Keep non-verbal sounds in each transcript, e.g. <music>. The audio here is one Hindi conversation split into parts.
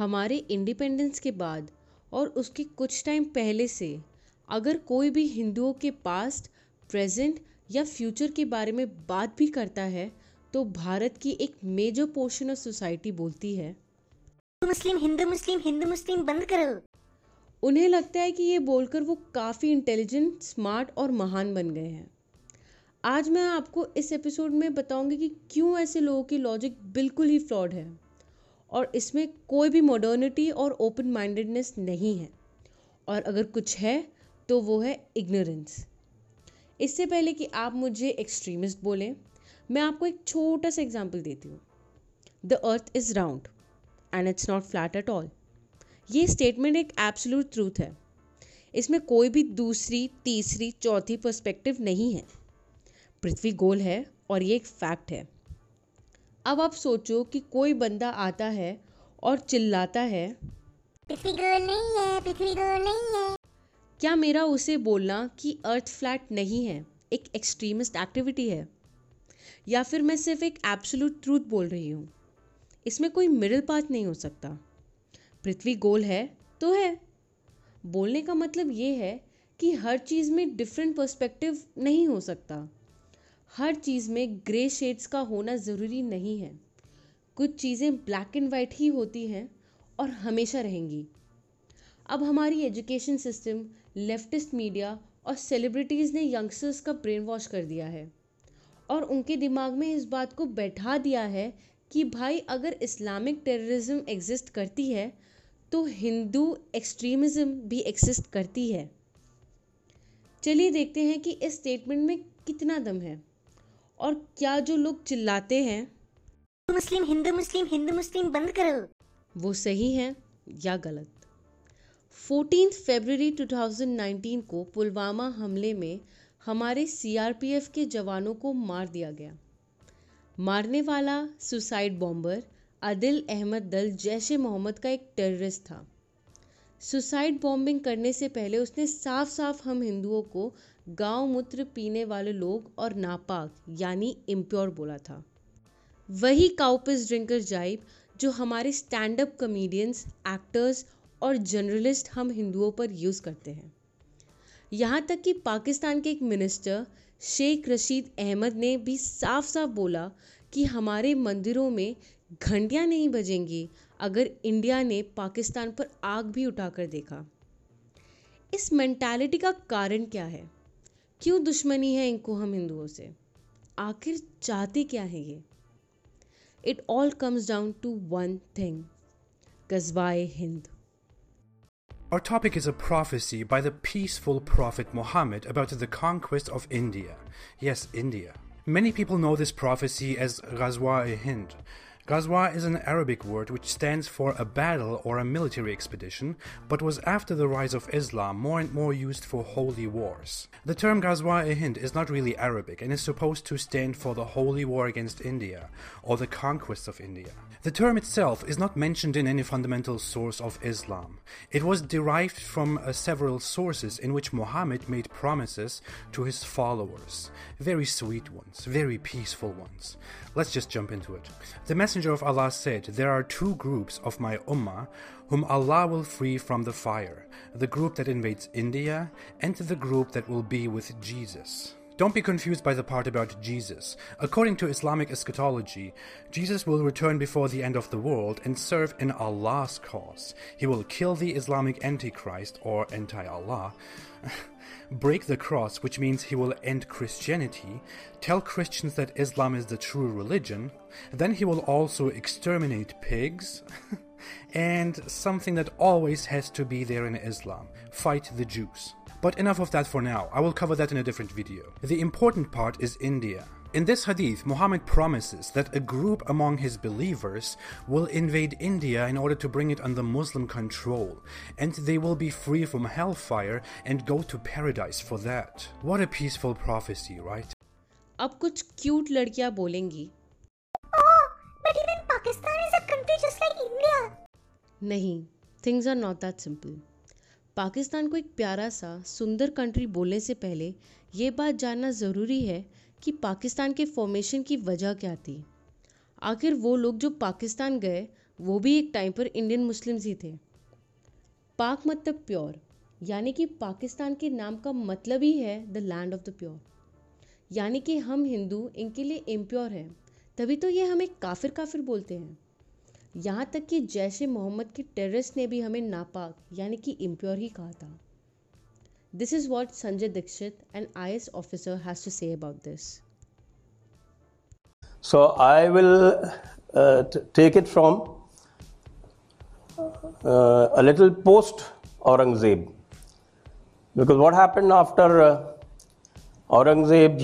हमारे इंडिपेंडेंस के बाद और उसके कुछ टाइम पहले से अगर कोई भी हिंदुओं के पास्ट प्रेजेंट या फ्यूचर के बारे में बात भी करता है तो भारत की एक मेजर पोर्शन ऑफ़ सोसाइटी बोलती है। मुस्लिम हिंदू मुस्लिम हिंदू मुस्लिम बंद करो। उन्हें लगता है कि ये बोलकर वो काफ़ी इंटेलिजेंट स्मार्ट और महान बन गए हैं। आज मैं आपको इस एपिसोड में बताऊँगी कि क्यों ऐसे लोगों की लॉजिक बिल्कुल ही फ्लॉड है। और इसमें कोई भी मॉडर्निटी और ओपन माइंडेडनेस नहीं है। और अगर कुछ है तो वो है इग्नोरेंस इससे पहले कि आप मुझे एक्सट्रीमिस्ट बोलें, मैं आपको एक छोटा सा एग्ज़ाम्पल देती हूँ। The earth is round and it's not flat at all ये स्टेटमेंट एक एब्सोल्यूट ट्रूथ है। इसमें कोई भी दूसरी, तीसरी, चौथी पर्सपेक्टिव नहीं है। पृथ्वी गोल है और ये एक फैक्ट है। अब आप सोचो कि कोई बंदा आता है और चिल्लाता है। पृथ्वी गोल नहीं है पृथ्वी गोल नहीं है। क्या मेरा उसे बोलना कि अर्थ फ्लैट नहीं है एक एक्सट्रीमिस्ट एक्टिविटी है? या फिर मैं सिर्फ़ एक एब्सोल्यूट ट्रूथ बोल रही हूँ? इसमें कोई मिडिल पाथ नहीं हो सकता। पृथ्वी गोल है तो है। बोलने का मतलब ये है कि हर चीज़ में डिफरेंट पर्सपेक्टिव नहीं हो सकता। हर चीज़ में ग्रे शेड्स का होना ज़रूरी नहीं है। कुछ चीज़ें ब्लैक एंड वाइट ही होती हैं और हमेशा रहेंगी। अब हमारी एजुकेशन सिस्टम लेफ्टिस्ट मीडिया और सेलिब्रिटीज़ ने यंगस्टर्स का ब्रेन वॉश कर दिया है और उनके दिमाग में इस बात को बैठा दिया है कि भाई अगर इस्लामिक टेररिज्म एग्जिस्ट करती है तो हिंदू एक्सट्रीमिज्म भी एग्जिस्ट करती है। चलिए देखते हैं कि इस स्टेटमेंट में कितना दम है। और क्या जो लोग चिल्लाते हैं? मुस्लिम हिंदू मुस्लिम हिंदू मुस्लिम बंद करो। वो सही है या गलत? 14 फरवरी 2019 को पुलवामा हमले में हमारे सीआरपीएफ के जवानों को मार दिया गया। मारने वाला सुसाइड बॉम्बर आदिल अहमद दल जैश मोहम्मद का एक टेररिस्ट था। सुसाइड बॉम्बिंग करने से पहले उसने साफ़ साफ़ हम हिंदुओं को गाँव मूत्र पीने वाले लोग और नापाक, यानी इम्प्योर बोला था। वही काउपिस ड्रिंकर जाइब, जो हमारे स्टैंड अप कमेडियंस एक्टर्स और जर्नलिस्ट हम हिंदुओं पर यूज़ करते हैं। यहाँ तक कि पाकिस्तान के एक मिनिस्टर शेख रशीद अहमद ने भी साफ़ साफ़ बोला कि हमारे मंदिरों में घंटियाँ नहीं बजेंगी अगर इंडिया ने पाकिस्तान पर आग भी उठाकर देखा। इस मेंटालिटी का कारण क्या है? क्यों दुश्मनी है इनको हम हिंदुओं से आखिर चाहते क्या है ये it all comes down to one thing गजवाए हिंद Our topic is a prophecy by the peaceful Prophet Muhammad about the conquest of India. Yes, India. Many people know this prophecy as Ghazwa-e-Hind, Ghazwa is an Arabic word which stands for a battle or a military expedition, but was after the rise of Islam more and more used for holy wars. The term Ghazwa-e-Hind is not really Arabic and is supposed to stand for the holy war against India or the conquest of India. The term itself is not mentioned in any fundamental source of Islam. It was derived from uh, several sources in which Muhammad made promises to his followers. Very sweet ones, very peaceful ones. Let's just jump into it. The Messenger of Allah said, There are two groups of my Ummah whom Allah will free from the fire the group that invades India and the group that will be with Jesus. Don't be confused by the part about Jesus. According to Islamic eschatology, Jesus will return before the end of the world and serve in Allah's cause. He will kill the Islamic Antichrist or anti Allah, <laughs> break the cross, which means he will end Christianity, tell Christians that Islam is the true religion, then he will also exterminate pigs. <laughs> and something that always has to be there in Islam fight the Jews. But enough of that for now, I will cover that in a different video. The important part is India. In this hadith, Muhammad promises that a group among his believers will invade India in order to bring it under Muslim control, and they will be free from hellfire and go to paradise for that. What a peaceful prophecy, right? अब कुछ क्यूट लड़कियां बोलेंगी Oh, but even Pakistan is a country just like India. नहीं things are not that simple Pakistan को एक प्यारा सा, सुंदर कंट्री बोलने से पहले ये बात जानना ज़रूरी है कि पाकिस्तान के फॉर्मेशन की वजह क्या थी। आखिर वो लोग जो पाकिस्तान गए, वो भी एक टाइम पर इंडियन मुस्लिम्स ही थे। पाक मतलब प्योर, यानी कि पाकिस्तान के नाम का मतलब ही है the land of the pure यानी कि हम हिंदू, इनके लिए इम्प्योर हैं, तभी तो ये हमें काफिर काफिर बोलते हैं। यहाँ तक कि जैसे मोहम्मद के टेरिस ने भी हमें नापाक यानी कि इम्प्योर ही कहा था। This is what Sanjay Dikshit and IAS officer has to say about this so I will take it from a little post Aurangzeb because what happen after Aurangzeb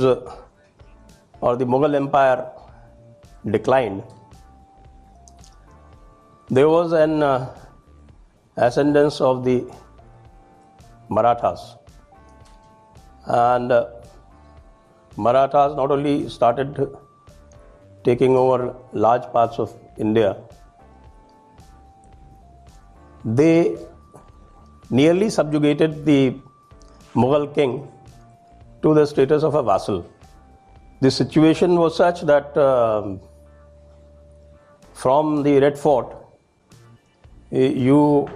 और the Mughal empire declined there was an uh, ascendance of the Marathas. And uh, Marathas not only started taking over large parts of India, they nearly subjugated the Mughal king to the status of a vassal. The situation was such that um from the Red Fort, you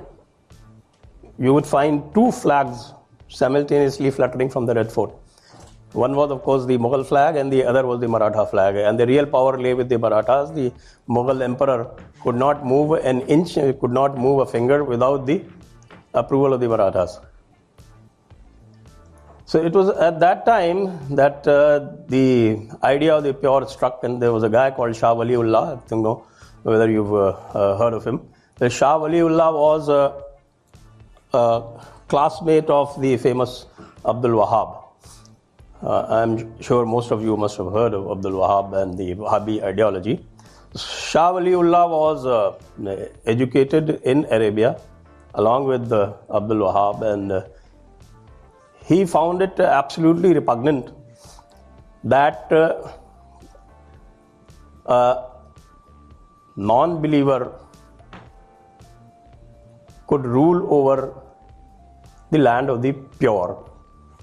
you would find two flags simultaneously fluttering from the Red Fort. One was, of course, the Mughal flag, and the other was the Maratha flag. And the real power lay with the Marathas. The Mughal emperor could not move an inch, could not move a finger without the approval of the Marathas. So it was at that time that uh, the idea of the pure struck, and there was a guy called Shah Waliullah. I don't know whether you've uh, uh, heard of him. Shah Waliullah was a, a classmate of the famous Abdul Wahab. Uh, I'm sure most of you must have heard of Abdul Wahab and the Wahhabi ideology. Shah Waliullah was uh, educated in Arabia along with uh, Abdul Wahab, and uh, he found it absolutely repugnant that uh, a non believer could rule over the land of the pure,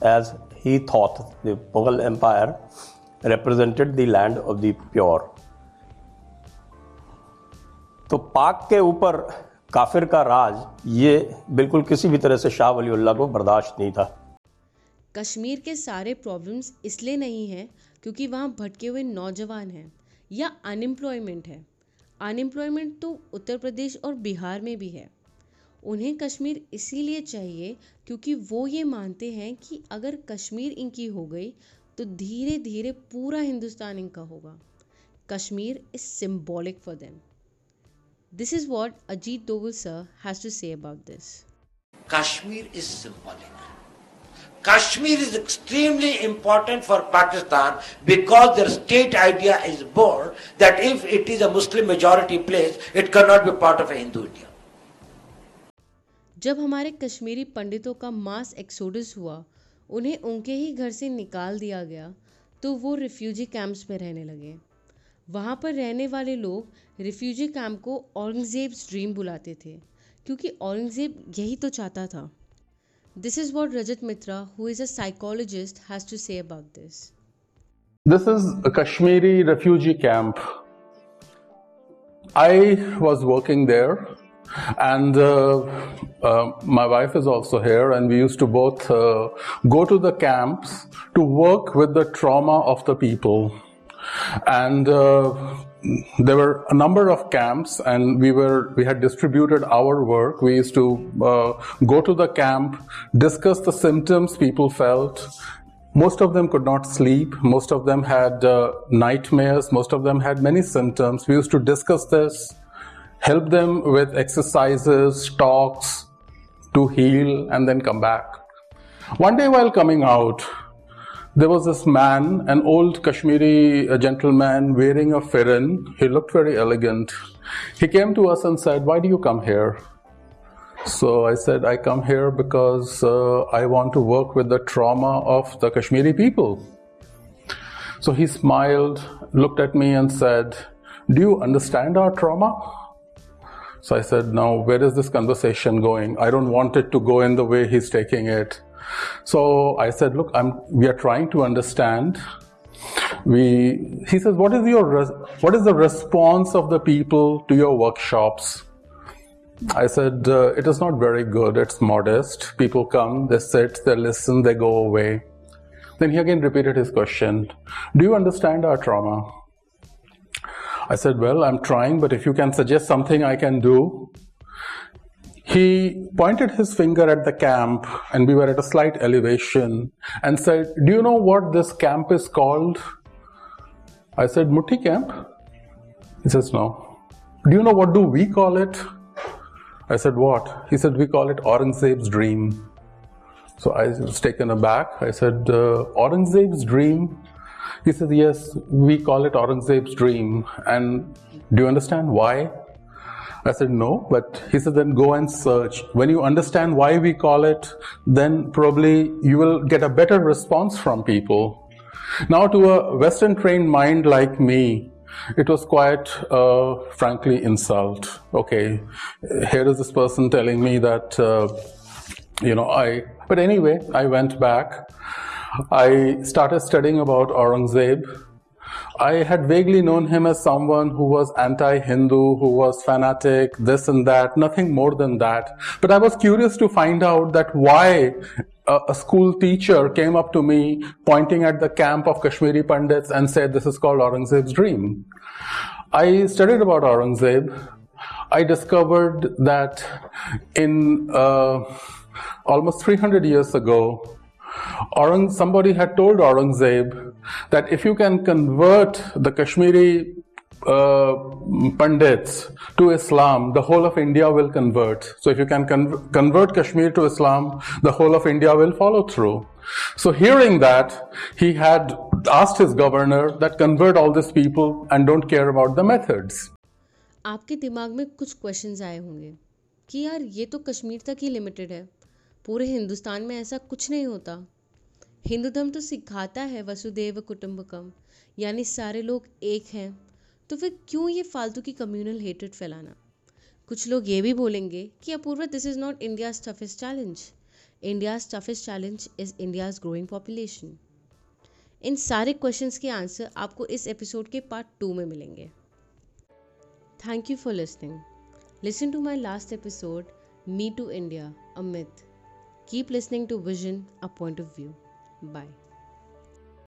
as he thought the Mughal Empire represented the land of the pure. तो पाक के ऊपर काफिर का राज, ये बिल्कुल किसी भी तरह से शाह वली को बर्दाश्त नहीं था। कश्मीर के सारे प्रॉब्लम्स इसलिए नहीं हैं क्योंकि वहाँ भटके हुए नौजवान हैं या अनएम्प्लॉयमेंट है। अनएम्प्लॉयमेंट तो उत्तर प्रदेश और बिहार में भी है। उन्हें कश्मीर इसीलिए चाहिए क्योंकि वो ये मानते हैं कि अगर कश्मीर इनकी हो गई तो धीरे धीरे पूरा हिंदुस्तान इनका होगा Kashmir is symbolic for them this is what Ajit Doval sir has to say about this Kashmir is symbolic. Kashmir is extremely important for Pakistan because their state idea is born that if it is a Muslim majority place, it cannot be part of a Hindu India. जब हमारे कश्मीरी पंडितों का मास एक्सोडस हुआ उन्हें उनके ही घर से निकाल दिया गया तो वो रिफ्यूजी कैंप्स में रहने लगे। वहाँ पर रहने वाले लोग रिफ्यूजी कैंप को औरंगज़ेब ड्रीम बुलाते थे क्योंकि औरंगज़ेब यही तो चाहता था। This is what Rajat Mitra who is a psychologist has to say about this is a Kashmiri refugee camp. I was working there, and uh, uh, my wife is also here, and we used to both uh, go to the camps to work with the trauma of the people. And uh, there were a number of camps, and we were we had distributed our work. We used to uh, go to the camp, discuss the symptoms people felt, most of them could not sleep. Most of them had uh, nightmares. Most of them had many symptoms. We used to discuss this, help them with exercises, talks to heal, and then come back. One day while coming out, there was this man, an old Kashmiri gentleman wearing a firan. He looked very elegant. He came to us and said, Why do you come here? So I said, I come here because uh, I want to work with the trauma of the Kashmiri people. So he smiled, looked at me, and said, Do you understand our trauma? So I said, now where is this conversation going? I don't want it to go in the way he's taking it. So I said, Look, I'm, we are trying to understand. we he says, "What is your what is the response of the people to your workshops?" I said, uh, "It is not very good. It's modest. People come, they sit, they listen, they go away." Then he again repeated his question Do you understand our trauma? I said, Well, I'm trying, but if you can suggest something I can do. He pointed his finger at the camp, and we were at a slight elevation, and said, Do you know what this camp is called? I said, Mutti camp? He says, No. Do you know what do we call it? I said, What? He said, We call it Aurangzeb's dream. So I was taken aback. I said, uh, Aurangzeb's dream? He said, Yes, we call it Aurangzeb's dream. And do you understand why? I said, No, but he said, Then go and search. When you understand why we call it, then probably you will get a better response from people. Now, to a Western trained mind like me, it was quite, uh, frankly, insult. Okay, here is this person telling me that, uh, you know, I but anyway, I went back. I started studying about Aurangzeb. I had vaguely known him as someone who was anti Hindu, who was fanatic, this and that, nothing more than that. But I was curious to find out that why a, a, school teacher came up to me pointing at the camp of Kashmiri Pandits and said, This is called Aurangzeb's dream. I studied about Aurangzeb. I discovered that in uh, almost 300 years ago, Aurang, somebody had told Aurangzeb that if you can convert the Kashmiri uh, Pandits to Islam, the whole of India will convert. So if you can con- convert Kashmir to Islam, the whole of India will follow through. So hearing that, he had asked his governor that convert all these people and don't care about the methods. आपके दिमाग में कुछ क्वेश्चंस आए होंगे कि यार ये तो कश्मीर तक ही लिमिटेड है पूरे हिंदुस्तान में ऐसा कुछ नहीं होता हिंदू धर्म तो सिखाता है वसुदेव कुटुंबकम, यानी सारे लोग एक हैं तो फिर क्यों ये फालतू की कम्युनल हेटेड फैलाना? कुछ लोग ये भी बोलेंगे कि Apoorva this is not India's toughest challenge India's toughest challenge is India's growing population इन सारे क्वेश्चंस के आंसर आपको इस एपिसोड के पार्ट टू में मिलेंगे. Thank you for listening listen to my last episode me to India Amit keep Keep to vision a point of view. Bye.